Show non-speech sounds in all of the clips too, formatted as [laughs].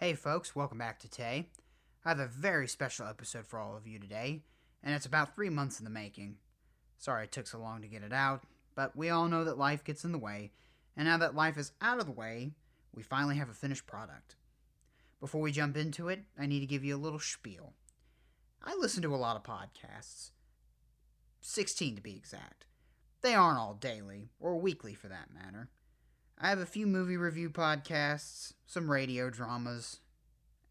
Hey, folks, welcome back to Tay. I have a very special episode for all of you today, and it's about three months in the making. Sorry it took so long to get it out, but we all know that life gets in the way, and now that life is out of the way, we finally have a finished product. Before we jump into it, I need to give you a little spiel. I listen to a lot of podcasts, 16 to be exact. They aren't all daily, or weekly for that matter. I have a few movie review podcasts, some radio dramas,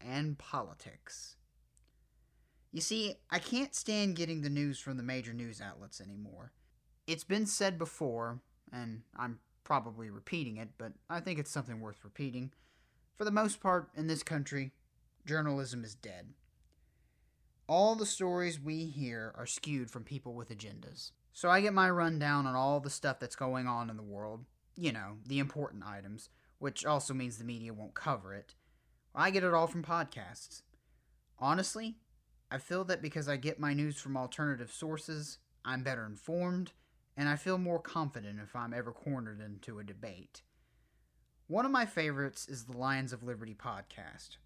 and politics. You see, I can't stand getting the news from the major news outlets anymore. It's been said before, and I'm probably repeating it, but I think it's something worth repeating. For the most part, in this country, journalism is dead. All the stories we hear are skewed from people with agendas. So I get my rundown on all the stuff that's going on in the world, you know, the important items, which also means the media won't cover it. I get it all from podcasts. Honestly, I feel that because I get my news from alternative sources, I'm better informed, and I feel more confident if I'm ever cornered into a debate. One of my favorites is the Lions of Liberty podcast.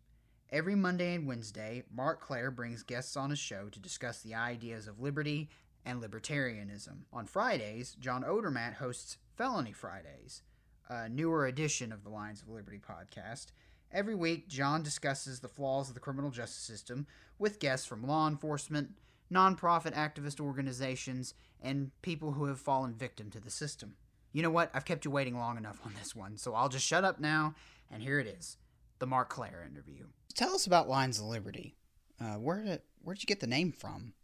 Every Monday and Wednesday, Marc Clair brings guests on his show to discuss the ideas of liberty and libertarianism. On Fridays, John Odermatt hosts Felony Fridays, a newer edition of the Lions of Liberty podcast. Every week, John discusses the flaws of the criminal justice system with guests from law enforcement, nonprofit activist organizations, and people who have fallen victim to the system. You know what? I've kept you waiting long enough on this one, so I'll just shut up now, and here it is the Marc Clair interview. Tell us about Lions of Liberty. Uh, where did where'd you get the name from?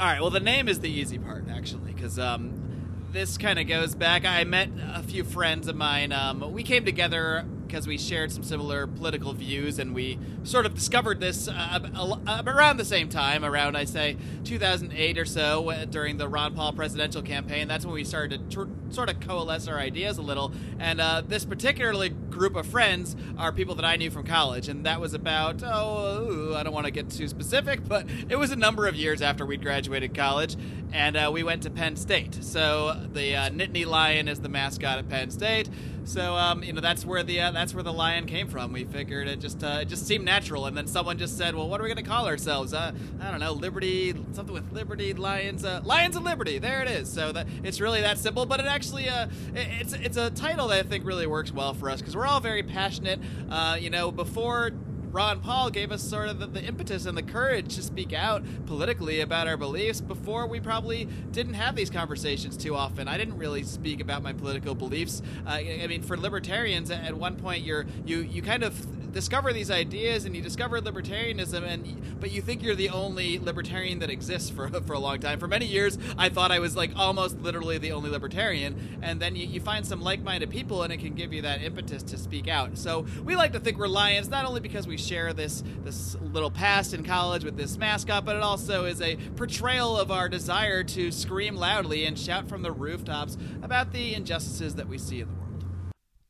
All right. Well, the name is the easy part, actually, because um, this kind of goes back. I met a few friends of mine. Um, we came together because we shared some similar political views, and we sort of discovered this uh, around the same time, around I say 2008 or so, during the Ron Paul presidential campaign. That's when we started to tr- sort of coalesce our ideas a little. And uh, this particularly group of friends are people that I knew from college, and that was about oh, I don't want to get too specific, but it was a number of years after we'd graduated college, and uh, we went to Penn State. So the uh, Nittany Lion is the mascot at Penn State. So um, you know that's where the uh, that's where the lion came from. We figured it just uh, it just seemed natural, and then someone just said, "Well, what are we going to call ourselves?" Uh, I don't know, Liberty, something with Liberty, Lions, uh, Lions of Liberty. There it is. So that it's really that simple, but it actually uh, it's it's a title that I think really works well for us because we're all very passionate. Uh, you know, before Ron Paul gave us sort of the, the, impetus and the courage to speak out politically about our beliefs before we probably didn't have these conversations too often. I didn't really speak about my political beliefs. Uh, I mean, for libertarians, at one point, you're you you kind of discover these ideas and you discover libertarianism and but you think you're the only libertarian that exists for [laughs] for a long time for many years i thought i was like almost literally the only libertarian and then you, you find some like-minded people and it can give you that impetus to speak out so we like to think we're lions not only because we share this this little past in college with this mascot but it also is a portrayal of our desire to scream loudly and shout from the rooftops about the injustices that we see in the world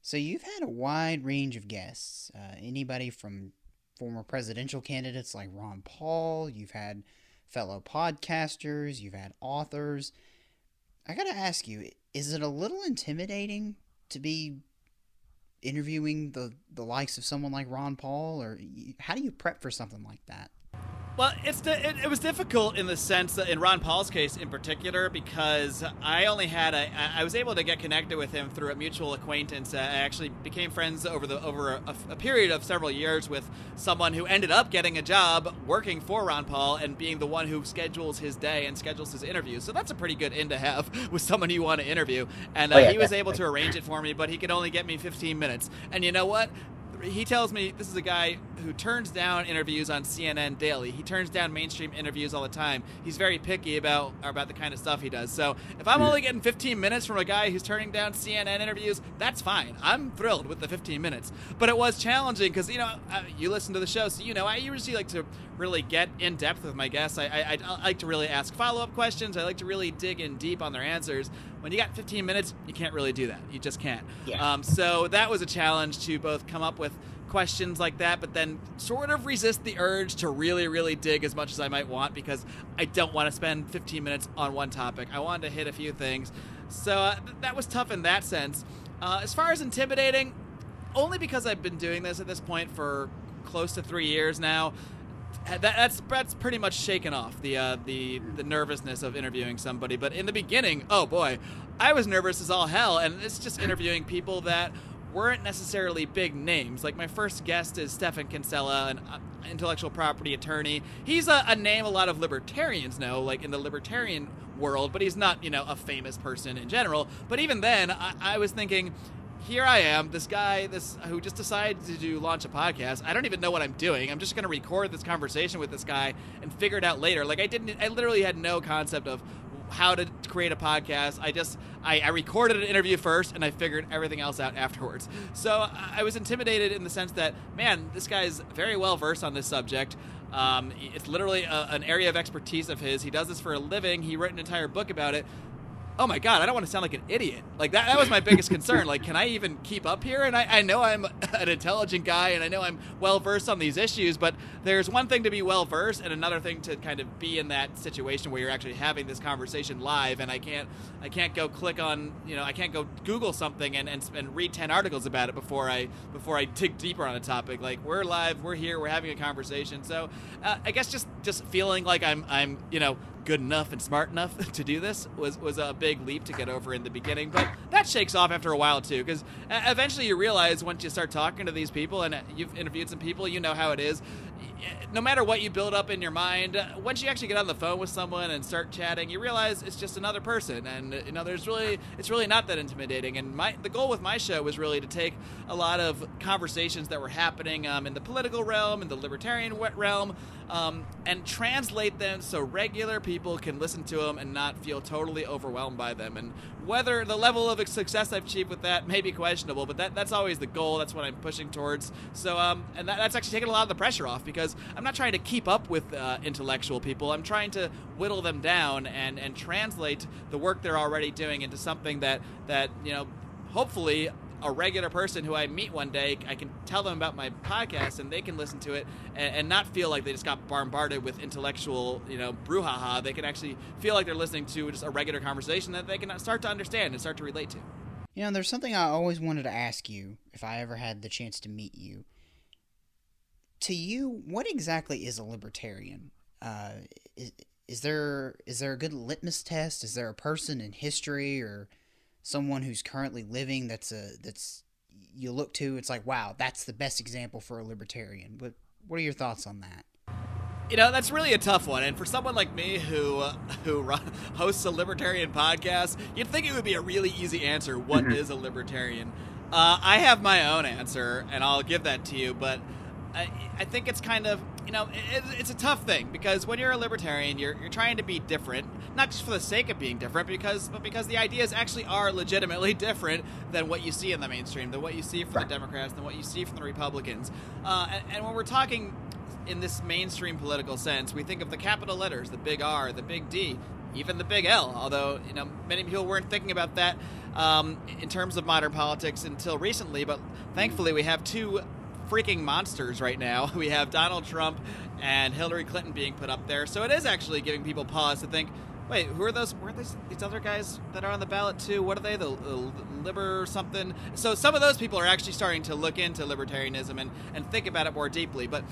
so you've had a wide range of guests. Uh, anybody from former presidential candidates like Ron Paul, you've had fellow podcasters, you've had authors. I got to ask you, is it a little intimidating to be interviewing the the likes of someone like Ron Paul or how do you prep for something like that? Well, it's it, it, was difficult in the sense that in Ron Paul's case in particular because I only had a I was able to get connected with him through a mutual acquaintance. I actually became friends over the over a, a, period of several years with someone who ended up getting a job working for Ron Paul and being the one who schedules his day and schedules his interviews. So that's a pretty good end to have [laughs] with someone you want to interview. And uh, oh, yeah, he was able to arrange it for me, but he could only get me 15 minutes. And you know what? He tells me this is a guy who turns down interviews on CNN daily. He turns down mainstream interviews all the time. He's very picky about about the kind of stuff he does. So if I'm only getting 15 minutes from a guy who's turning down CNN interviews, that's fine. I'm thrilled with the 15 minutes. But it was challenging because you know uh, you listen to the show, so you know I usually like to really get in depth with my guests. I, I, I like to really ask follow up questions. I like to really dig in deep on their answers. When you got 15 minutes, you can't really do that. You just can't. Yeah. Um, so that was a challenge to both come up with questions like that, but then sort of resist the urge to really, really dig as much as I might want because I don't want to spend 15 minutes on one topic. I wanted to hit a few things. So uh, that was tough in that sense. Uh, as far as intimidating, only because I've been doing this at this point for close to three years now. That, that's that's pretty much shaken off the uh, the the nervousness of interviewing somebody. But in the beginning, oh boy, I was nervous as all hell, and it's just interviewing people that weren't necessarily big names. Like my first guest is Stephan Kinsella, an uh, intellectual property attorney. He's a, a, name a lot of libertarians know, like in the libertarian world, but he's not, you know, a famous person in general. But even then, I, I was thinking, here I am, this guy, this who just decided to do, launch a podcast. I don't even know what I'm doing. I'm just going to record this conversation with this guy and figure it out later. Like I didn't, I literally had no concept of how to create a podcast. I just I, I, recorded an interview first and I figured everything else out afterwards. So I was intimidated in the sense that man, this guy's very well versed on this subject. Um, it's literally a, an area of expertise of his. He does this for a living. He wrote an entire book about it oh my god, I don't want to sound like an idiot. Like that, that was my biggest concern. Like, can I even keep up here? And I, I know I'm [laughs] an intelligent guy and I know I'm well versed on these issues, but there's one thing to be well versed and another thing to kind of be in that situation where you're actually having this conversation live and I can't I can't go click on you know I can't go Google something and, and, and read ten articles about it before I before I dig deeper on a topic. Like we're live, we're here, we're having a conversation. So uh, I guess just just feeling like I'm I'm you know good enough and smart enough [laughs] to do this was was a big leap to get over in the beginning but that shakes off after a while too because uh, eventually you realize once you start talking to these people and uh, you've interviewed some people you know how it is no matter what you build up in your mind, once you actually get on the phone with someone and start chatting, you realize it's just another person, and you know there's really it's really not that intimidating. And my the goal with my show was really to take a lot of conversations that were happening um, in the political realm, in the libertarian realm, um, and translate them so regular people can listen to them and not feel totally overwhelmed by them. And whether the level of success I've achieved with that may be questionable, but that, that's always the goal. That's what I'm pushing towards. So, um, and that, that's actually taken a lot of the pressure off because I'm not trying to keep up with uh, intellectual people. I'm trying to whittle them down and, and translate the work they're already doing into something that, that, you know, hopefully a regular person who I meet one day, I can tell them about my podcast and they can listen to it and, and, not feel like they just got bombarded with intellectual, you know, brouhaha. They can actually feel like they're listening to just a regular conversation that they can start to understand and start to relate to. You know, there's something I always wanted to ask you if I ever had the chance to meet you. To you, what exactly is a libertarian? Uh, is, is there is there a good litmus test? Is there a person in history or someone who's currently living that's a that's you look to it's like wow that's the best example for a libertarian but what are your thoughts on that you know that's really a tough one and for someone like me who uh, [laughs] who hosts a libertarian podcast you'd think it would be a really easy answer What mm-hmm. is a libertarian uh, i have my own answer and i'll give that to you but I, I think it's kind of you know it, it's a tough thing because when you're a libertarian you're, you're trying to be different not just for the sake of being different because but because the ideas actually are legitimately [laughs] different than what you see in the mainstream than what you see from the democrats than what you see from the republicans uh, and, and when we're talking in this mainstream political sense we think of the capital letters the big r the big d even the big L. Although you know many people weren't thinking about that um, in terms of modern politics until recently, but thankfully we have two freaking monsters right now. [laughs] We have Donald Trump and Hillary Clinton being put up there. So it is actually giving people pause to think, wait, who are those? Were these, these other guys that are on the ballot too? What are they? The, the liber something? So some of those people are actually starting to look into libertarianism and, and think about it more deeply. But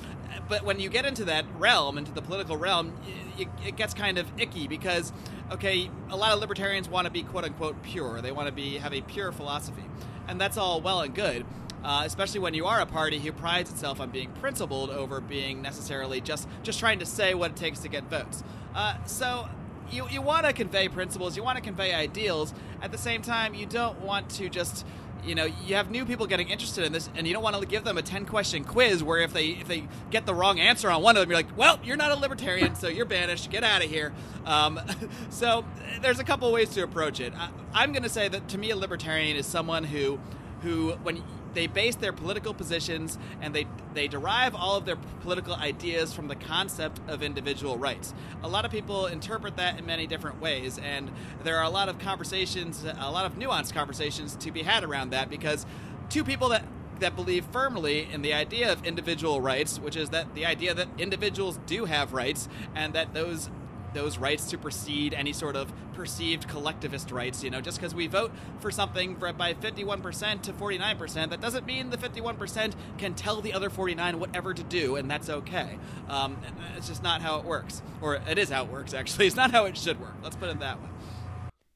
but when you get into that realm, into the political realm, it, it gets kind of icky because okay, a lot of libertarians want to be quote unquote pure. They want to be have a pure philosophy, and that's all well and good uh, especially when you are a party who prides itself on being principled over being necessarily just just trying to say what it takes to get votes. Uh, so you, you want to convey principles, you want to convey ideals. At the same time, you don't want to just you know you have new people getting interested in this and you don't want to give them a 10 question quiz where if they if they get the wrong answer on one of them you're like well you're not a libertarian so you're banished get out of here um, [laughs] so there's a couple ways to approach it I, am going to say that to me a libertarian is someone who who when they base their political positions and they they derive all of their political ideas from the concept of individual rights. A lot of people interpret that in many different ways, and there are a lot of conversations, a lot of nuanced conversations to be had around that because two people that that believe firmly in the idea of individual rights, which is that the idea that individuals do have rights and that those those rights supersede any sort of perceived collectivist rights. You know, just because we vote for something for, by 51% to 49%, that doesn't mean the 51% can tell the other 49 whatever to do, and that's okay. Um, it's just not how it works. Or it is how it works, actually. [laughs] It's not how it should work. Let's put it that way.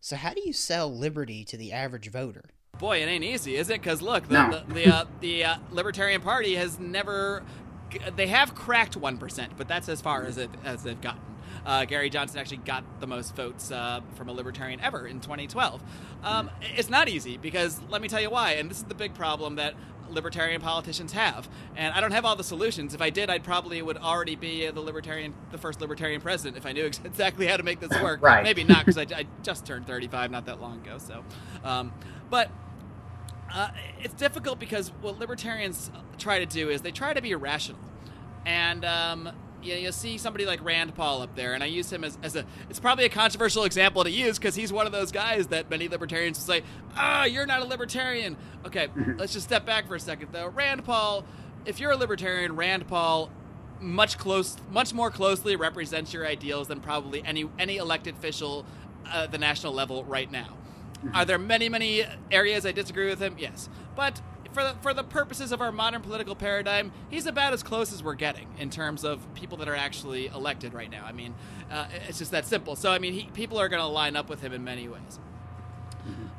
So, how do you sell liberty to the average voter? Boy, it ain't easy, is it? Because look, the No. the, the, uh, the uh, Libertarian Party has never. They have cracked one percent, but that's as far as it as they've gotten. Uh, Gary Johnson actually got the most votes uh, from a libertarian ever in 2012. Um, it's not easy because let me tell you why, and this is the big problem that libertarian politicians have. And I don't have all the solutions. If I did, I'd probably would already be the libertarian, the first libertarian president, if I knew [laughs] exactly how to make this work. [laughs] Right. Maybe not because I, [laughs] I just turned 35 not that long ago. So, um, but uh, it's difficult because what libertarians try to do is they try to be rational, and um, you, you see somebody like Rand Paul up there, and I use him as, as a. It's probably a controversial example to use because he's one of those guys that many libertarians will say, "Ah, you're not a libertarian." Okay, [laughs] let's just step back for a second though. Rand Paul, if you're a libertarian, Rand Paul much close, much more closely represents your ideals than probably any any elected official at the national level right now. Are there many, many areas I disagree with him? Yes, but for the, for the purposes of our modern political paradigm, he's about as close as we're getting in terms of people that are actually elected right now. I mean, uh, it's just that simple. So I mean, he, people are going to line up with him in many ways.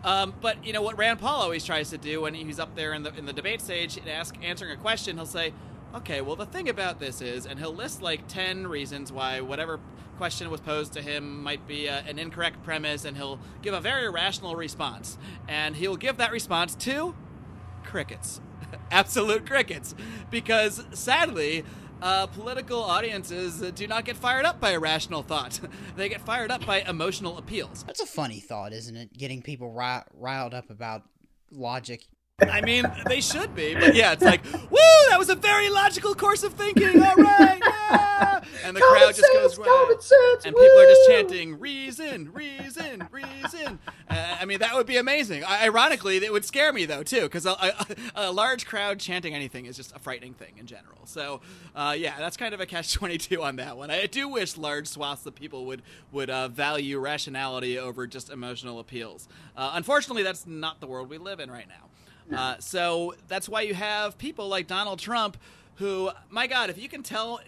Um, but you know what Rand Paul always tries to do when he's up there in the in the debate stage and ask answering a question, he'll say, "Okay, well the thing about this is," and he'll list like ten reasons why whatever question was posed to him might be a, an incorrect premise, and he'll give a very rational response, and he'll give that response to crickets, [laughs] absolute crickets, because sadly. Uh, political audiences do not get fired up by irrational thought. [laughs] they get fired up by emotional appeals. That's a funny thought, isn't it? Getting people ri- riled up about logic. I mean, they should be, but yeah, it's like, woo, that was a very logical course of thinking. All right, yeah. and the Common crowd just sense, goes common sense, and people are just chanting reason, reason, reason. Uh, I mean, that would be amazing. I- ironically, it would scare me though too, because a, a, a large crowd chanting anything is just a frightening thing in general. So, uh, yeah, that's kind of a catch twenty two on that one. I do wish large swaths of people would would uh, value rationality over just emotional appeals. Uh, unfortunately, that's not the world we live in right now. Uh, so that's why you have people like Donald Trump, who, my God, if you can tell,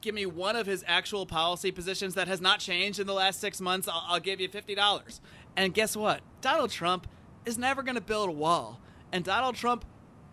give me one of his actual policy positions that has not changed in the last six months, I'll, I'll give you fifty dollars. And guess what? Donald Trump is never going to build a wall. And Donald Trump,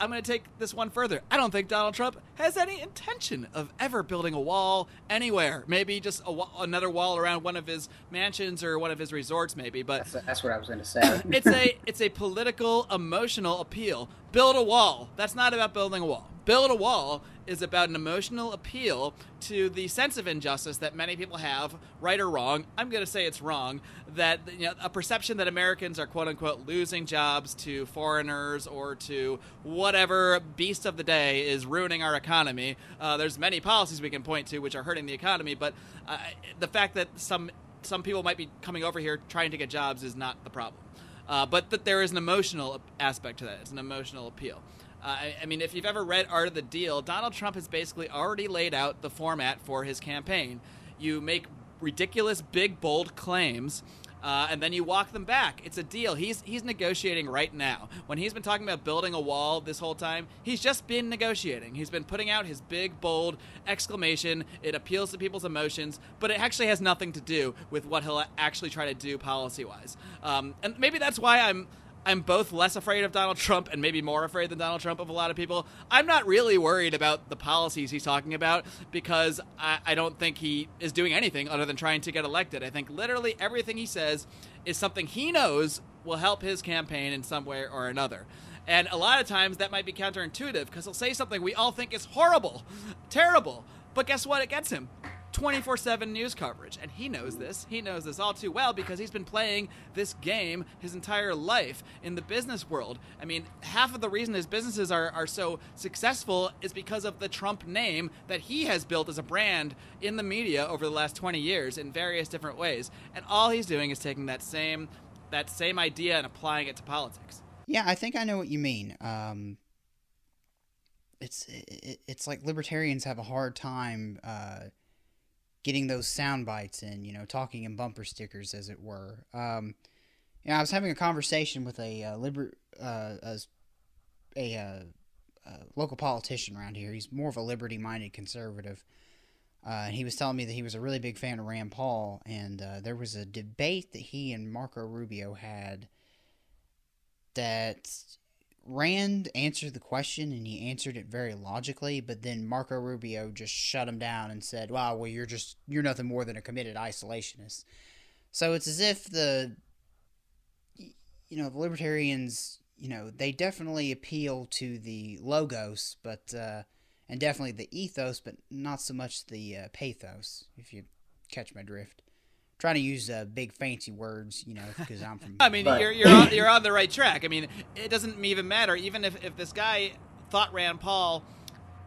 I'm going to take this one further. I don't think Donald Trump has any intention of ever building a wall anywhere. Maybe just wa- another wall around one of his mansions or one of his resorts, maybe. But That's, that's what I was going to say. [laughs] it's a it's a political emotional appeal. Build a wall. That's not about building a wall. Build a wall is about an emotional appeal to the sense of injustice that many people have, right or wrong. I'm going to say it's wrong that you know a perception that Americans are quote unquote losing jobs to foreigners or to whatever beast of the day is ruining our economy. Uh, there's many policies we can point to which are hurting the economy, but uh, the fact that some some people might be coming over here trying to get jobs is not the problem. Uh, but that there is an emotional aspect to that. It's an emotional appeal. Uh, I, I mean, if you've ever read Art of the Deal, Donald Trump has basically already laid out the format for his campaign. You make ridiculous, big, bold claims, uh, and then you walk them back. It's a deal. He's he's negotiating right now. When he's been talking about building a wall this whole time, he's just been negotiating. He's been putting out his big, bold exclamation. It appeals to people's emotions, but it actually has nothing to do with what he'll actually try to do policy-wise. Um, and maybe that's why I'm I'm both less afraid of Donald Trump and maybe more afraid than Donald Trump of a lot of people. I'm not really worried about the policies he's talking about because I, I don't think he is doing anything other than trying to get elected. I think literally everything he says is something he knows will help his campaign in some way or another. And a lot of times that might be counterintuitive because he'll say something we all think is horrible, terrible. But guess what? It gets him 24 7 news coverage. And he knows this. He knows this all too well because he's been playing this game his entire life in the business world. I mean, half of the reason his businesses are, are so successful is because of the Trump name that he has built as a brand in the media over the last 20 years in various different ways. And all he's doing is taking that same. That same idea and applying it to politics. Yeah, I think I know what you mean. Um, it's it, it's like libertarians have a hard time uh, getting those sound bites in, you know, talking in bumper stickers, as it were. Um, you know, I was having a conversation with a uh, liber- uh, a, a, uh, a local politician around here. He's more of a liberty-minded conservative. Uh, he was telling me that he was a really big fan of Rand Paul, and uh, there was a debate that he and Marco Rubio had that Rand answered the question and he answered it very logically, but then Marco Rubio just shut him down and said, "Wow, well you're just you're nothing more than a committed isolationist." So it's as if the you know the libertarians, you know, they definitely appeal to the logos, but uh, and definitely the ethos, but not so much the uh, pathos. If you catch my drift trying to use uh, big fancy words, you know, because I'm from. [laughs] I mean, but... you're you're on, you're on the right track. I mean, it doesn't even matter. Even if if this guy thought Rand Paul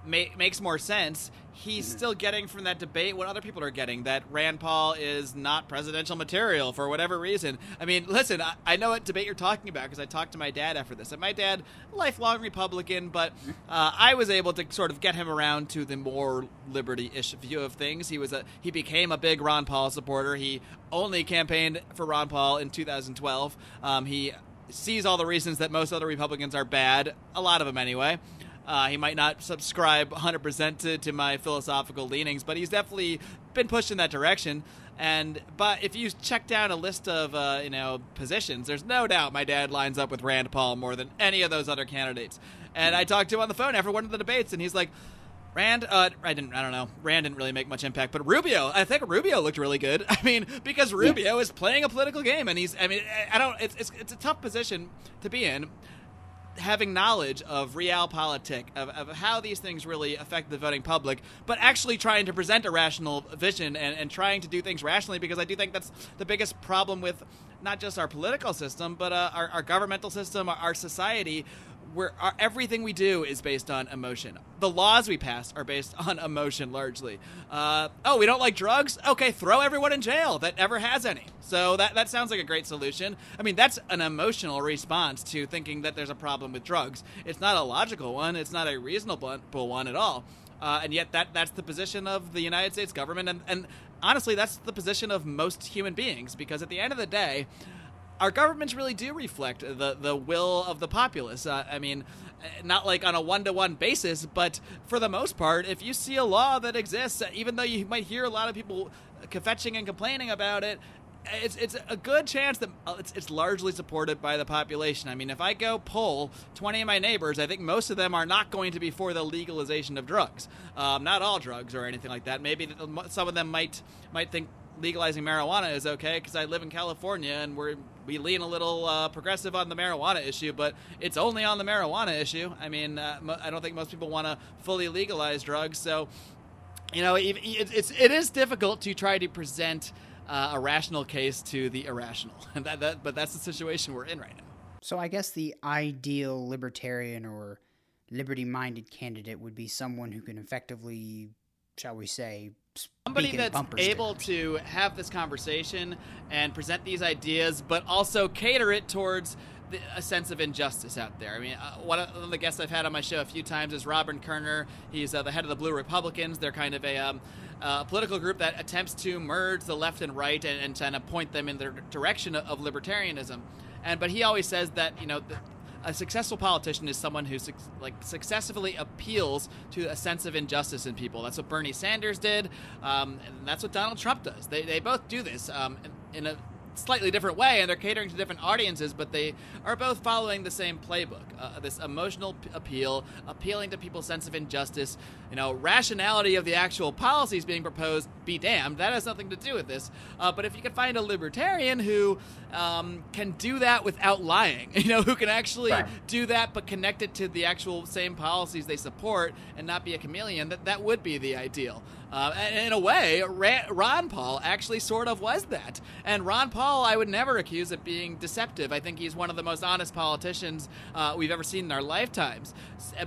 ma- makes more sense, he's mm-hmm. still getting from that debate what other people are getting that Rand Paul is not presidential material for whatever reason. I mean, listen, I, I know what debate you're talking about because I talked to my dad after this. And my dad, lifelong Republican, but uh, I was able to sort of get him around to the more liberty-ish view of things. He was a he became a big Ron Paul supporter. He only campaigned for Ron Paul in 2012. Um, he sees all the reasons that most other Republicans are bad, a lot of them anyway. Uh, he might not subscribe 100% to, to my philosophical leanings, but he's definitely been pushed in that direction. And but if you check down a list of uh, you know positions, there's no doubt my dad lines up with Rand Paul more than any of those other candidates. And I talked to him on the phone after one of the debates, and he's like, Rand, uh, I didn't, I don't know. Rand didn't really make much impact, but Rubio, I think Rubio looked really good. [laughs] I mean, because Rubio is playing a political game, and he's, I mean, I don't, it's, it's, it's a tough position to be in having knowledge of realpolitik, of, of how these things really affect the voting public, but actually trying to present a rational vision and, and trying to do things rationally because I do think that's the biggest problem with not just our political system, but uh, our, our governmental system, our, our society, where our, everything we do is based on emotion. The laws we pass are based [laughs] on emotion largely. Uh, oh, we don't like drugs? Okay, throw everyone in jail that ever has any. So that, that sounds like a great solution. I mean, that's an emotional response to thinking that there's a problem with drugs. It's not a logical one, it's not a reasonable one at all. Uh, and yet, that that's the position of the United States government, and, and honestly, that's the position of most human beings. Because at the end of the day, our governments really do reflect the the will of the populace. Uh, I mean, not like on a one to one basis, but for the most part, if you see a law that exists, even though you might hear a lot of people kvetching and complaining about it, it's it's a good chance that uh, it's, it's largely supported by the population. I mean, if I go poll 20 of my neighbors, I think most of them are not going to be for the legalization of drugs. Um, not all drugs or anything like that. Maybe some of them might might think legalizing marijuana is okay because I live in California and we're we lean a little uh, progressive on the marijuana issue, but it's only on the marijuana issue. I mean, uh, I don't think most people want to fully legalize drugs, so you know, it, it's it is difficult to try to present uh, a rational case to the irrational, [laughs] that, that but that's the situation we're in right now. So I guess the ideal libertarian or liberty-minded candidate would be someone who can effectively, shall we say, somebody that's able to have this conversation and present these ideas, but also cater it towards the, a sense of injustice out there. I mean, uh, one of the guests I've had on my show a few times is Robin Koerner. He's uh, the head of the Blue Republicans. They're kind of a um, uh, political group that attempts to merge the left and right and, and kind of point them in the direction of, of libertarianism. And but he always says that you know the, a successful politician is someone who like successfully appeals to a sense of injustice in people. That's what Bernie Sanders did, um, and that's what Donald Trump does. They, they both do this um, in a slightly different way and they're catering to different audiences but they are both following the same playbook uh, this emotional p- appeal appealing to people's sense of injustice. You know rationality of the actual policies being proposed be damned that has nothing to do with this. Uh, but if you can find a libertarian who um, can do that without lying [laughs] you know who can actually right. do that but connect it to the actual same policies they support and not be a chameleon that that would be the ideal uh, in a way, Ron Paul actually sort of was that. And Ron Paul, I would never accuse of being deceptive. I think he's one of the most honest politicians uh, we've ever seen in our lifetimes.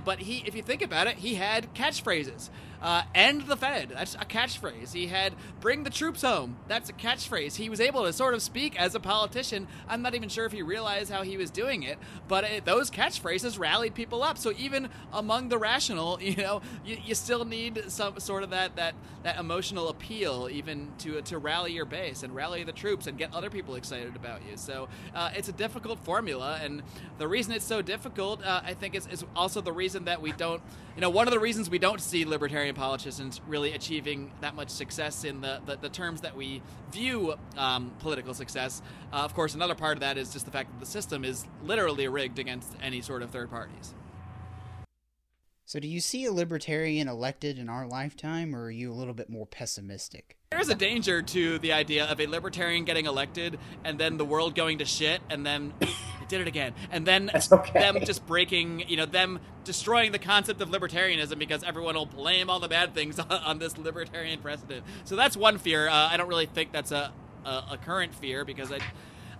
But he, if you think about it, he had catchphrases. Uh, "End the Fed." That's a catchphrase. He had "Bring the troops home." That's a catchphrase. He was able to sort of speak as a politician. I'm not even sure if he realized how he was doing it, but it, those catchphrases rallied people up. So even among the rational, [laughs] you know, you, you still need some sort of that that that emotional appeal, even to to rally your base and rally the troops and get other people excited about you. So uh, it's a difficult formula, and the reason it's so difficult, uh, I think, is, is also the reason that we don't, you know, one of the reasons we don't see libertarian politicians really achieving that much success in the, the, the terms that we view um, political success. Uh, of course, another part of that is just the fact that the system is literally rigged against any sort of third parties. So, do you see a libertarian elected in our lifetime, or are you a little bit more pessimistic? There's a danger to the idea of a libertarian getting elected and then the world going to shit and then [coughs] it did it again and then [laughs] okay. them just breaking you know them destroying the concept of libertarianism because everyone will blame all the bad things on, [laughs] on this libertarian precedent so that's one fear uh, i don't really think that's a, a, a current fear because I,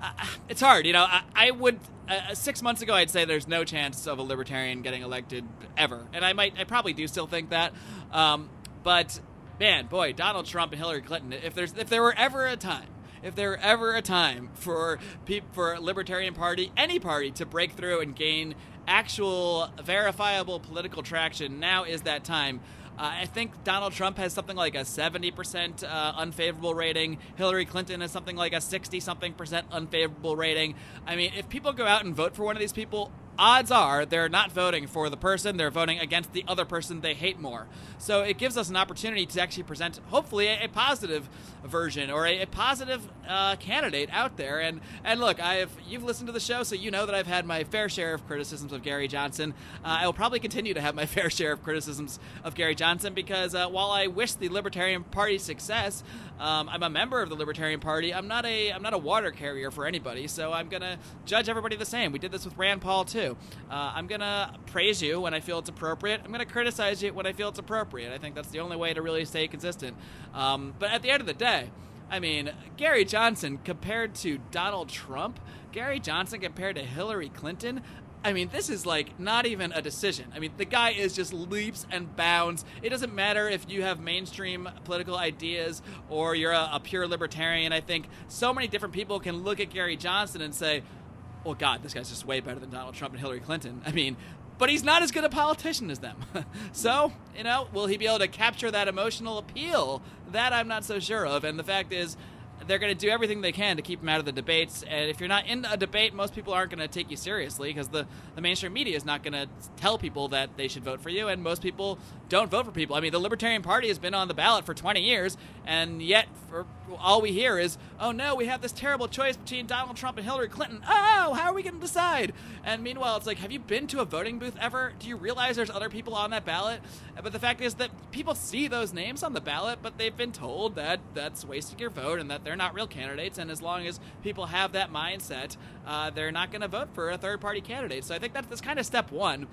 uh, it's hard, you know. I, I would uh, six months ago I'd say there's no chance of a libertarian getting elected ever, and I might, I probably do still think that. Um, but man, boy, Donald Trump and Hillary Clinton. If there's, if there were ever a time, if there were ever a time for pe- for a libertarian party, any party, to break through and gain actual verifiable political traction, now is that time. I think Donald Trump has something like a 70% uh, unfavorable rating. Hillary Clinton has something like a 60 something percent unfavorable rating. I mean, if people go out and vote for one of these people, odds are they're not voting for the person, they're voting against the other person they hate more. So it gives us an opportunity to actually present, hopefully, a, a positive version or a, a positive uh, candidate out there. And and look, I've you've listened to the show, so you know that I've had my fair share of criticisms of Gary Johnson. Uh, I will probably continue to have my [laughs] fair share of criticisms of Gary Johnson because uh, while I wish the Libertarian Party success, um, I'm a member of the Libertarian Party. I'm not a I'm not a water carrier for anybody, so I'm gonna judge everybody the same. We did this with Rand Paul too. Uh, I'm gonna praise you when I feel it's appropriate. I'm gonna criticize you when I feel it's appropriate. I think that's the only way to really stay consistent. Um, but at the end of the day, I mean, Gary Johnson compared to Donald Trump, Gary Johnson compared to Hillary Clinton. I mean, this is like not even a decision. I mean, the guy is just leaps and bounds. It doesn't matter if you have mainstream political ideas or you're a, a, pure libertarian. I think so many different people can look at Gary Johnson and say, well, God, this guy's just way better than Donald Trump and Hillary Clinton. I mean, but he's not as good a politician as them. [laughs] so, you know, will he be able to capture that emotional appeal? That I'm not so sure of. And the fact is, they're going to do everything they can to keep him out of the debates. And if you're not in a debate, most people aren't going to take you seriously because the, the mainstream media is not going to tell people that they should vote for you. And most people don't vote for people. I mean, the Libertarian Party has been on the ballot for 20 years, and yet for, all we hear is, oh no, we have this terrible choice between Donald Trump and Hillary Clinton. Oh, how are we going to decide? And meanwhile, it's like, have you been to a voting booth ever? Do you realize there's other people on that ballot? But the fact is that people see those names on the ballot, but they've been told that that's wasting your vote and that they're not real candidates. And as long as people have that mindset, uh, they're not going to vote for a third party candidate. So I think that's, that's kind of step one.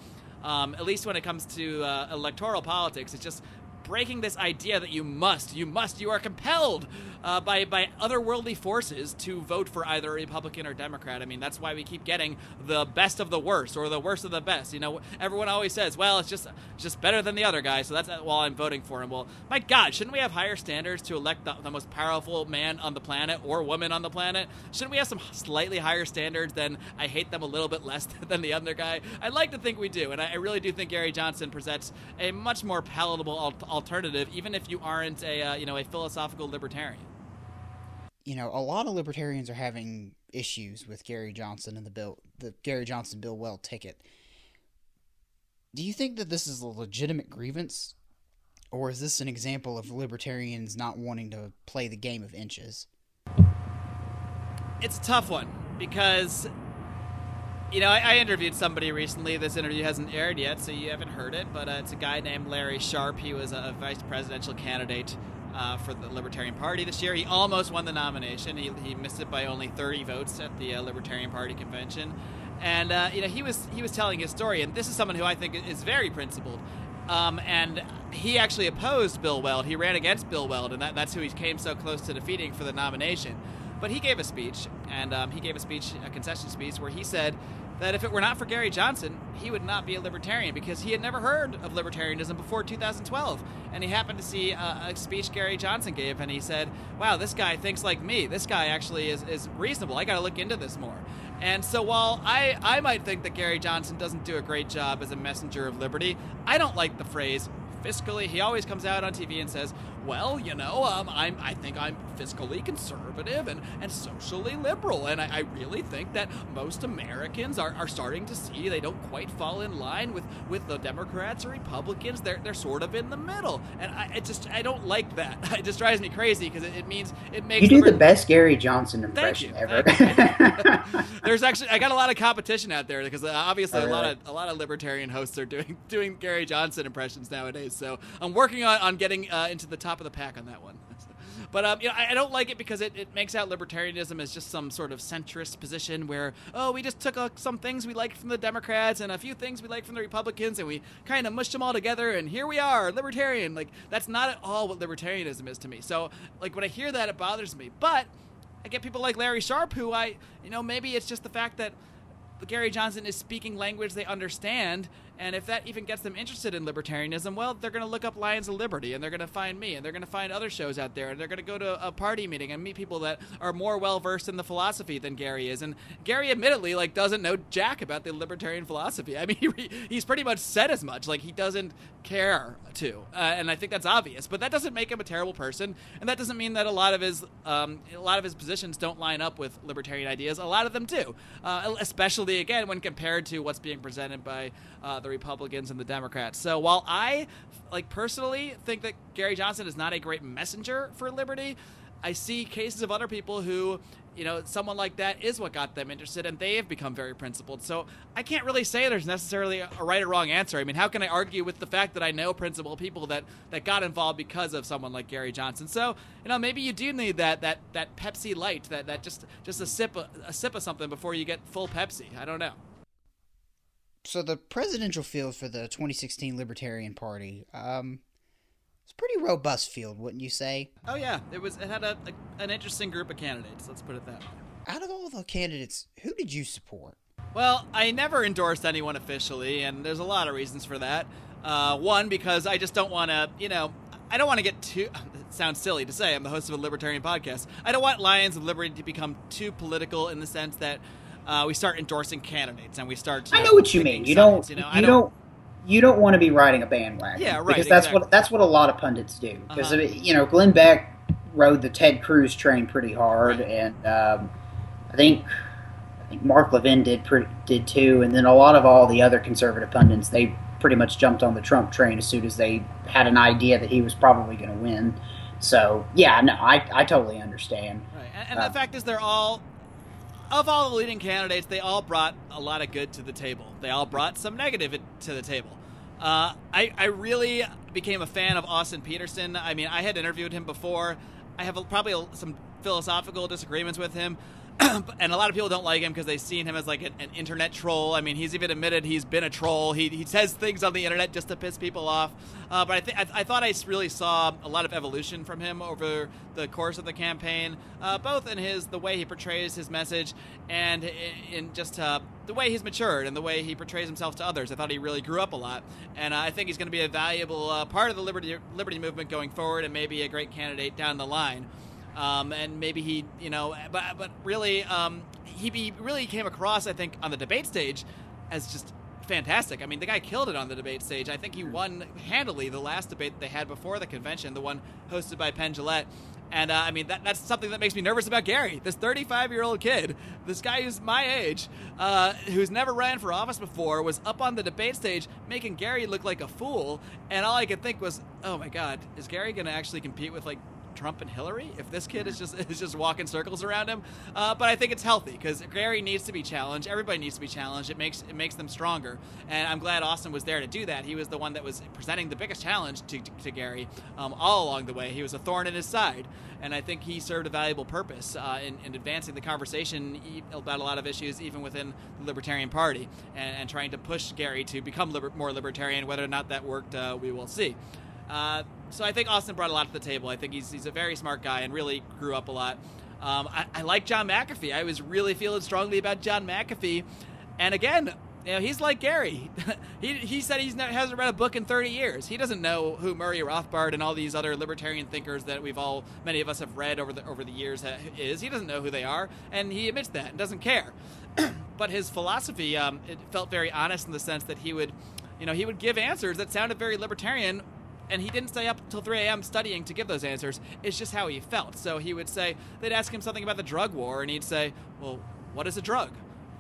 Um, at least when it comes to uh, electoral politics, it's just breaking this idea that you must, you must, you are compelled uh, by by otherworldly forces to vote for either Republican or Democrat. I mean, that's why we keep getting the best of the worst or the worst of the best. You know, everyone always says, "Well, it's just it's just better than the other guy," so that's why I'm voting for him. Well, my God, shouldn't we have higher standards to elect the, the most powerful man on the planet or woman on the planet? Shouldn't we have some slightly higher standards than I hate them a little bit less [laughs] than the other guy? I'd like to think we do, and I, I really do think Gary Johnson presents a much more palatable alternative, even if you aren't a uh, you know a philosophical libertarian you know, a lot of libertarians are having issues with Gary Johnson and the bill, the Gary Johnson Bill Weld ticket. Do you think that this is a legitimate grievance, or is this an example of libertarians not wanting to play the game of inches? It's a tough one because, you know, I, I interviewed somebody recently. This interview hasn't aired yet, so you haven't heard it, but uh, it's a guy named Larry Sharpe. He was a vice presidential candidate uh, for the Libertarian Party this year. He almost won the nomination. He, he missed it by only 30 votes at the uh, Libertarian Party convention. And uh, you know he was he was telling his story, and this is someone who I think is very principled. Um, and he actually opposed Bill Weld. He ran against Bill Weld, and that, that's who he came so close to defeating for the nomination. But he gave a speech, and um, he gave a speech, a concession speech, where he said that if it were not for Gary Johnson, he would not be a libertarian because he had never heard of libertarianism before 2012. And he happened to see a, a, speech Gary Johnson gave, and he said, Wow, this guy thinks like me. This guy actually is, is reasonable. I got to look into this more. And so while I, I might think that Gary Johnson doesn't do a great job as a messenger of liberty, I don't like the phrase fiscally. He always comes out on TV and says, well, you know, um, I'm, I think I'm fiscally conservative and, and socially liberal. And I, I really think that most Americans are, are starting to see they don't quite fall in line with, with the Democrats or Republicans. They're, they're sort of in the middle. And I it just, I don't like that. [laughs] It just drives me crazy because it, it, means it makes. You do the, the best Gary Johnson impression ever. [laughs] There's actually, I got a lot of competition out there because uh, obviously oh, a lot of, a lot of libertarian hosts are doing, [laughs] doing Gary Johnson impressions nowadays. So I'm working on, on getting uh, into the top of the pack on that one. [laughs] But um, you know, I, I, don't like it because it, it makes out libertarianism as just some sort of centrist position where oh, we just took uh, some things we liked from the Democrats and a few things we liked from the Republicans and we kind of mushed them all together and here we are, libertarian. Like that's not at all what libertarianism is to me. So like when I hear that, it bothers me. But I get people like Larry Sharpe who I, you know, maybe it's just the fact that Gary Johnson is speaking language they understand and if that even gets them interested in libertarianism, well, they're going to look up Lions of Liberty and they're going to find me and they're going to find other shows out there and they're going to go to a party meeting and meet people that are more well versed in the philosophy than Gary is. And Gary admittedly like doesn't know jack about the libertarian philosophy. I mean, [laughs] he, he's pretty much said as much. Like he doesn't care to, uh, and I think that's obvious. But that doesn't make him a terrible person, and that doesn't mean that a lot of his um, a lot of his positions don't line up with libertarian ideas. A lot of them do, uh, especially again when compared to what's being presented by uh, the Republicans and the Democrats. So while I, like personally, think that Gary Johnson is not a great messenger for liberty, I see cases of other people who, you know, someone like that is what got them interested, and they have become very principled. So I can't really say there's necessarily a right or wrong answer. I mean, how can I argue with the fact that I know principled people that that got involved because of someone like Gary Johnson? So you know, maybe you do need that that that Pepsi Light, that that just just a sip of, a sip of something before you get full Pepsi. I don't know so the presidential field for the 2016 Libertarian Party, um, it's a pretty robust field, wouldn't you say? Oh yeah, it was. It had a, a, an interesting group of candidates. Let's put it that way. Out of all the candidates, who did you support? Well, I never endorsed anyone officially, and there's a lot of reasons for that. Uh, one, because I just don't want to, you know, I don't want to get too. [laughs] It sounds silly to say. I'm the host of a libertarian podcast. I don't want Lions of Liberty to become too political in the sense that uh, we start endorsing candidates and we start. I know what you mean. You don't. You, know, you don't, don't. You don't want to be riding a bandwagon. Yeah, right. Because that's exactly. what that's what a lot of pundits do. Because uh-huh. you know, Glenn Beck rode the Ted Cruz train pretty hard, right. and um, I think I think Mark Levin did pretty, did too, and then a lot of all the other conservative pundits they pretty much jumped on the Trump train as soon as they had an idea that he was probably going to win. So yeah, no, I I totally understand. Right, and, and uh, the fact is, they're all of all the leading candidates, they all brought a lot of good to the table. They all brought some negative to the table. Uh, I, I really became a fan of Austin Petersen. I mean, I had interviewed him before. I have probably some philosophical disagreements with him. [clears throat] and a lot of people don't like him because they've seen him as like an, an, internet troll. I mean, he's even admitted he's been a troll. He, he says things on the internet just to piss people off. Uh, but I, th- I, I, thought I really saw a lot of evolution from him over the course of the campaign, uh, both in his the way he portrays his message and in, in just uh, the way he's matured and the way he portrays himself to others. I thought he really grew up a lot, and I think he's going to be a valuable uh, part of the liberty liberty movement going forward, and maybe a great candidate down the line. Um, and maybe he, you know, but but really, um, he be, really came across, I think, on the debate stage as just fantastic. I mean, the guy killed it on the debate stage. I think he won handily the last debate they had before the convention, the one hosted by Penn Jillette. And uh, I mean, that, that's something that makes me nervous about Gary. This 35 year old kid, this guy who's my age, uh, who's never ran for office before, was up on the debate stage making Gary look like a fool. And all I could think was, oh my God, is Gary going to actually compete with like Trump and Hillary if this kid is just [laughs] is just walking circles around him. Uh, but I think it's healthy because Gary needs to be challenged. Everybody needs to be challenged. It makes it makes them stronger. And I'm glad Austin was there to do that. He was the one that was presenting the biggest challenge to, to, to Gary um, all along the way. He was a thorn in his side, and I think he served a valuable purpose uh, in, in, advancing the conversation about a lot of issues, even within the Libertarian Party, and, and trying to push Gary to become liber- more libertarian. Whether or not that worked, uh, we will see. Uh, so I think Austin brought a lot to the table. I think he's, he's a very smart guy and really grew up a lot. Um, I, I, like John McAfee. I was really feeling strongly about John McAfee And again, you know, he's like Gary. [laughs] he, he said he hasn't read a book in 30 years. He doesn't know who Murray Rothbard and all these other libertarian thinkers that we've all, many of us have read over the over the years is. He doesn't know who they are, and he admits that and doesn't care. [clears throat] but his philosophy, um, it felt very honest in the sense that he would, you know, he would give answers that sounded very libertarian and he didn't stay up until 3 a.m. studying to give those answers. It's just how he felt. So he would say, they'd ask him something about the drug war, and he'd say, Well, what is a drug?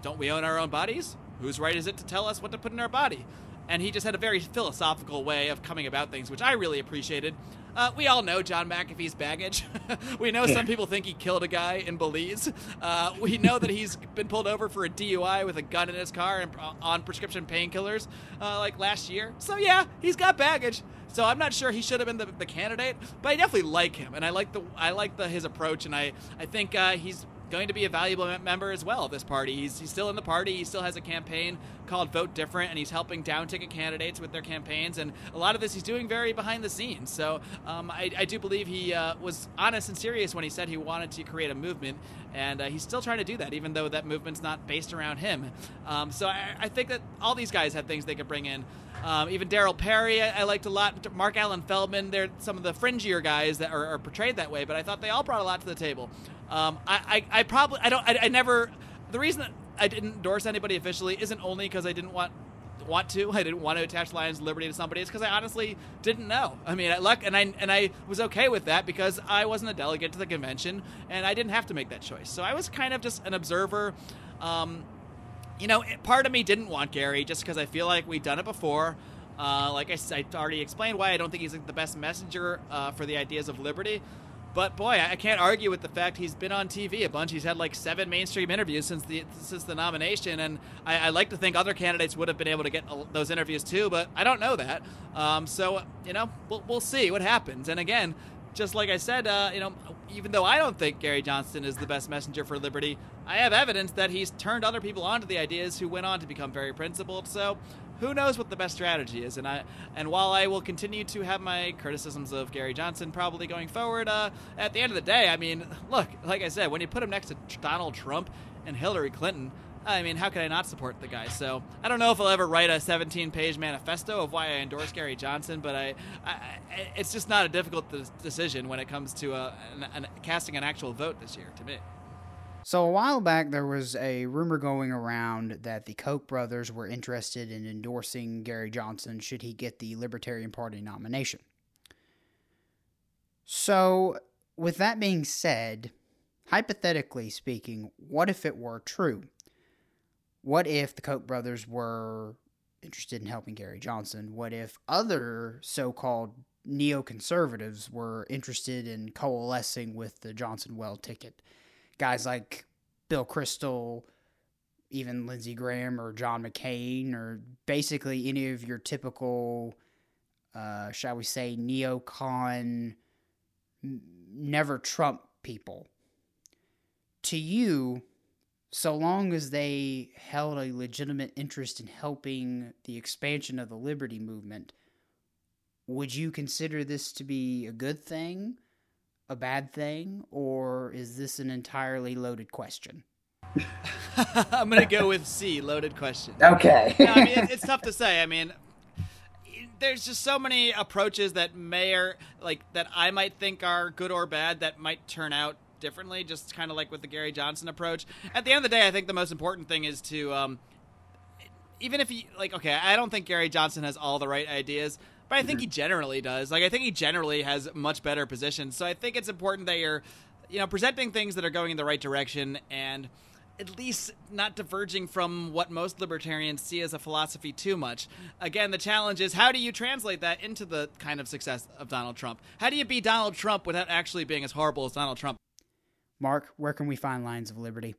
Don't we own our own bodies? Whose right is it to tell us what to put in our body? And he just had a very philosophical way of coming about things, which I really appreciated. Uh, we all know John McAfee's baggage. [laughs] we know some people think he killed a guy in Belize. Uh, we know that he's been pulled over for a DUI with a gun in his car and on prescription painkillers uh, like last year. So yeah, he's got baggage. So I'm not sure he should have been the, the, candidate, but I definitely like him, and I like the I like the his approach, and I I think uh, he's going to be a valuable member as well of this party. He's, he's still in the party. He still has a campaign called Vote Different, and he's helping down ticket candidates with their campaigns. And a lot of this he's doing very behind the scenes. So um, I, I, do believe he uh, was honest and serious when he said he wanted to create a movement, and uh, he's still trying to do that, even though that movement's not based around him. Um, so I, I, think that all these guys have things they could bring in. Um, even Darryl Perry, I, I, liked a lot. Marc Allan Feldman, they're some of the fringier guys that are, are portrayed that way, but I thought they all brought a lot to the table. Um, I, I, I, probably I don't I, I never the reason I didn't endorse anybody officially isn't only because I didn't want want to. [laughs] I didn't want to attach Lions Liberty to somebody. It's because I honestly didn't know. I mean, I luck and I and I was okay with that because I wasn't a delegate to the convention and I didn't have to make that choice. So I was kind of just an observer. Um, you know, part of me didn't want Gary just because I feel like we've done it before. Uh, like I, I, already explained why I don't think he's the best messenger uh, for the ideas of liberty. But boy, I can't argue with the fact he's been on TV a bunch. He's had like seven mainstream interviews since the since the nomination, and I, I like to think other candidates would have been able to get those interviews too, but I don't know that. Um, so you know, we'll, we'll see what happens. And again, just like I said, uh, you know, even though I don't think Gary Johnson is the best messenger for liberty, I have evidence that he's turned other people onto the ideas who went on to become very principled. So who knows what the best strategy is? And I and while I will continue to have my criticisms of Gary Johnson probably going forward, uh, at the end of the day, I mean, look, like I said, when you put him next to Donald Trump and Hillary Clinton. I mean, how could I not support the guy? So I don't know if I'll ever write a 17-page manifesto of why I endorse Gary Johnson, but I, I it's just not a difficult decision when it comes to uh, an, an, casting an actual vote this year to me. So, a while back, there was a rumor going around that the Koch brothers were interested in endorsing Gary Johnson should he get the Libertarian Party nomination. So, with that being said, hypothetically speaking, what if it were true? What if the Koch brothers were interested in helping Gary Johnson? What if other so called neoconservatives were interested in coalescing with the Johnson Weld ticket? guys like Bill Kristol, even Lindsey Graham or John McCain, or basically any of your typical, uh, shall we say, neocon, never Trump people. To you, so long as they held a legitimate interest in helping the expansion of the liberty movement, would you consider this to be a good thing? a bad thing, or is this an entirely loaded question? [laughs] I'm gonna go with C, loaded question. Okay. [laughs] no, I mean, it's tough to say. I mean, there's just so many approaches that may or like that I might think are good or bad that might turn out differently. Just kind of like with the Gary Johnson approach. At the end of the day, I think the most important thing is to, um, even if you like, okay, I don't think Gary Johnson has all the right ideas, but I think he generally does. Like I think he generally has much better positions. So I think it's important that you're, you know, presenting things that are going in the right direction and at least not diverging from what most libertarians see as a philosophy too much. Again, the challenge is how do you translate that into the kind of success of Donald Trump? How do you be Donald Trump without actually being as horrible as Donald Trump? Marc, where can we find Lions of Liberty?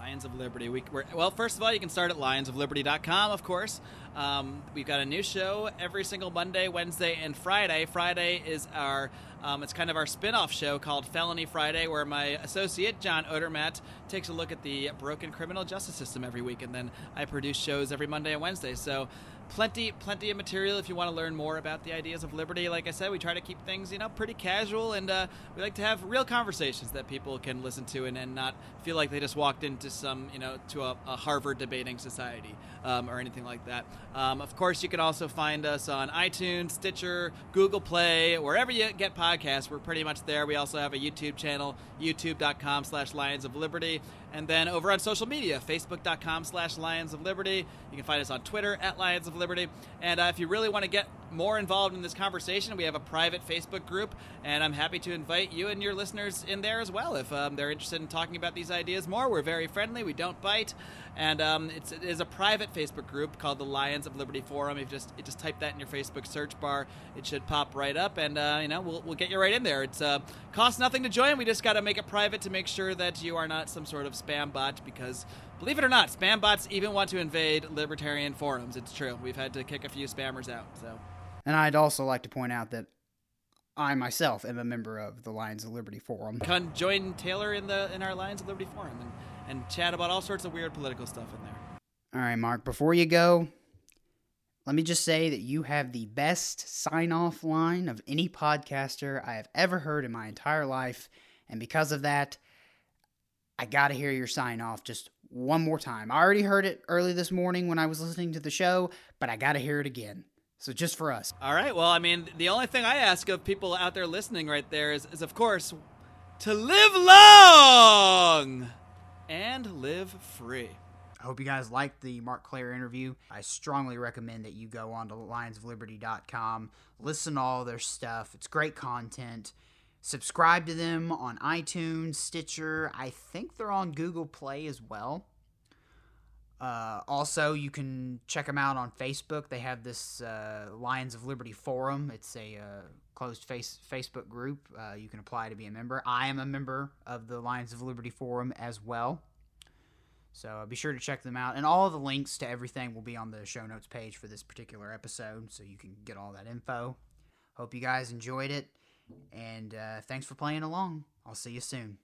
Lions of Liberty. We, well, first of all, you can start at lionsofliberty.com, of course. Um, we've got a new show every single Monday, Wednesday, and Friday. Friday is our, um, it's kind of our spin off show called Felony Friday, where my associate, John Odermatt, takes a look at the broken criminal justice system every week. And then I produce shows every Monday and Wednesday. So plenty, plenty of material if you want to learn more about the ideas of liberty. Like I said, we try to keep things, you know, pretty casual, and uh, we like to have real conversations that people can listen to and, and not feel like they just walked into some, you know, to a, a Harvard debating society um, or anything like that. Um, of course, you can also find us on iTunes, Stitcher, Google Play, wherever you get podcasts. We're pretty much there. We also have a YouTube channel, youtube.com slash Lions of Liberty. And then over on social media, facebook.com slash Lions of Liberty. You can find us on Twitter at Lions of Liberty. And uh, if you really want to get more involved in this conversation, we have a private Facebook group, and I'm happy to invite you and your listeners in there as well if um, they're interested in talking about these ideas more. We're very friendly, we don't bite, and um, it's, it is a private Facebook group called the Lions of Liberty Forum. If you just you just type that in your Facebook search bar, it should pop right up, and uh, you know we'll, we'll get you right in there. It's uh, costs nothing to join. We just got to make it private to make sure that you are not some sort of spam bot because believe it or not, spam bots even want to invade libertarian forums. It's true. We've had to kick a few spammers out. So. And I'd also like to point out that I myself am a member of the Lions of Liberty Forum. Come join Taylor in the in our Lions of Liberty Forum and, and chat about all sorts of weird political stuff in there. All right, Marc, before you go, let me just say that you have the best sign off line of any podcaster I have ever heard in my entire life. And because of that, I got to hear your sign off just one more time. I already heard it early this morning when I was listening to the show, but I got to hear it again. So just for us. All right. Well, I mean, the only thing I ask of people out there listening right there is, is of course, to live long and live free. I hope you guys liked the Marc Clair interview. I strongly recommend that you go on to lionsofliberty.com, listen to all their stuff. It's great content. Subscribe to them on iTunes, Stitcher. I think they're on Google Play as well. Uh, also, you can check them out on Facebook. They have this uh, Lions of Liberty forum. It's a uh, closed face Facebook group. Uh, you can apply to be a member. I am a member of the Lions of Liberty forum as well. So be sure to check them out. And all the links to everything will be on the show notes page for this particular episode, so you can get all that info. Hope you guys enjoyed it. And uh, thanks for playing along. I'll see you soon.